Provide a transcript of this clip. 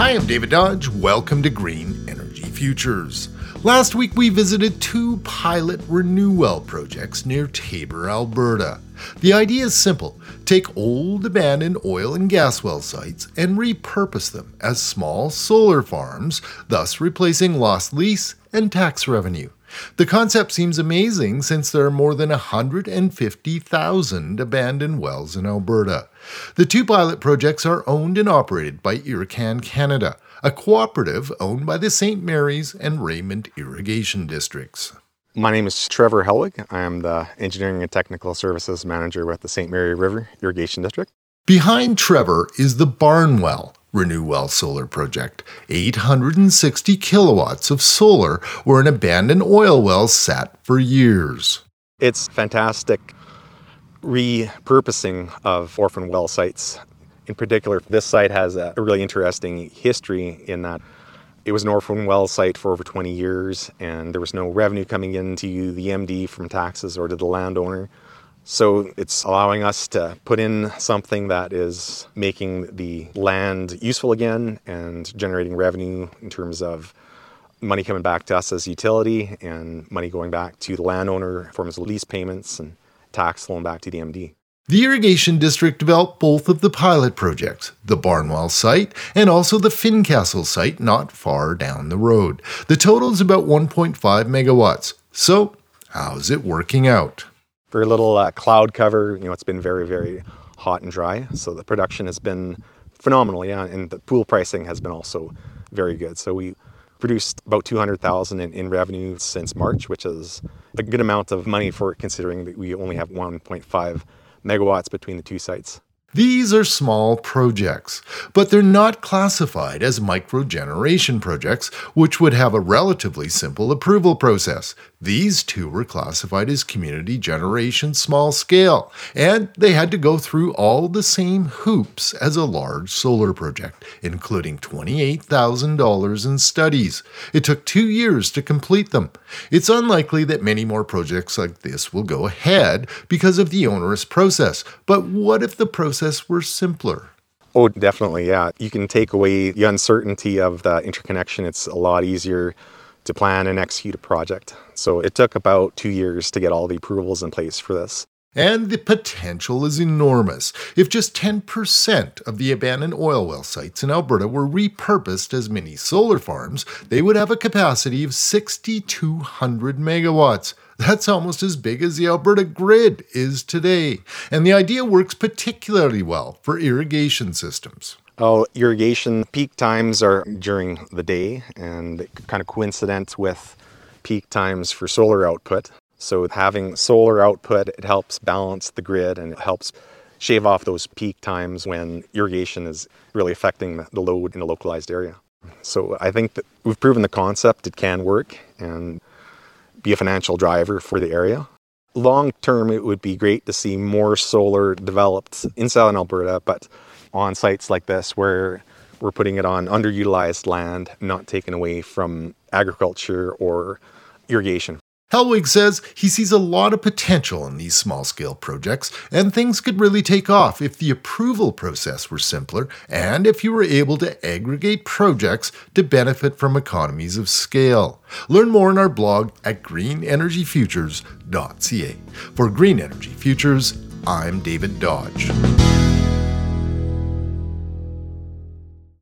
Hi, I'm David Dodge. Welcome to Green Energy Futures. Last week we visited two pilot RenuWell projects near Taber, Alberta. The idea is simple take old abandoned oil and gas well sites and repurpose them as small solar farms, thus replacing lost lease and tax revenue. The concept seems amazing since there are more than 150,000 abandoned wells in Alberta. The two pilot projects are owned and operated by Irrican Canada, a cooperative owned by the St. Mary's and Raymond irrigation districts. My name is Trevor Helwig. I am the Engineering and Technical Services Manager with the St. Mary River Irrigation District. Behind Trevor is the Barnwell, RenuWell Solar Project. 860 kilowatts of solar where an abandoned oil well sat for years. It's fantastic repurposing of orphan well sites. In particular, this site has a really interesting history in that it was an orphan well site for over 20 years and there was no revenue coming into the MD from taxes or to the landowner. So it's allowing us to put in something that is making the land useful again and generating revenue in terms of money coming back to us as utility and money going back to the landowner in forms of lease payments and tax flowing back to the MD. The irrigation district developed both of the pilot projects, the Barnwell site and also the Fincastle site not far down the road. The total is about 1.5 megawatts. So, how's it working out? Very little uh, cloud cover. You know, it's been very, very hot and dry. So the production has been phenomenal. Yeah, and the pool pricing has been also very good. So we produced about 200,000 in, in revenue since March, which is a good amount of money for considering that we only have 1.5 megawatts between the two sites. These are small projects, but they're not classified as microgeneration projects, which would have a relatively simple approval process. These two were classified as community generation small scale, and they had to go through all the same hoops as a large solar project, including $28,000 in studies. It took two years to complete them. It's unlikely that many more projects like this will go ahead because of the onerous process, but what if the process were simpler? Oh, definitely, yeah. You can take away the uncertainty of the interconnection. It's a lot easier to plan and execute a project. So it took about two years to get all the approvals in place for this. And the potential is enormous. If just 10% of the abandoned oil well sites in Alberta were repurposed as mini solar farms, they would have a capacity of 6,200 megawatts. That's almost as big as the Alberta grid is today. And the idea works particularly well for irrigation systems. Oh, irrigation peak times are during the day and kind of coincident with peak times for solar output. So having solar output, it helps balance the grid and it helps shave off those peak times when irrigation is really affecting the load in a localized area. So I think that we've proven the concept, it can work and be a financial driver for the area. Long term, it would be great to see more solar developed in southern Alberta, but on sites like this where we're putting it on underutilized land, not taken away from agriculture or irrigation. Helwig says he sees a lot of potential in these small scale projects, and things could really take off if the approval process were simpler and if you were able to aggregate projects to benefit from economies of scale. Learn more in our blog at greenenergyfutures.ca. For Green Energy Futures, I'm David Dodge.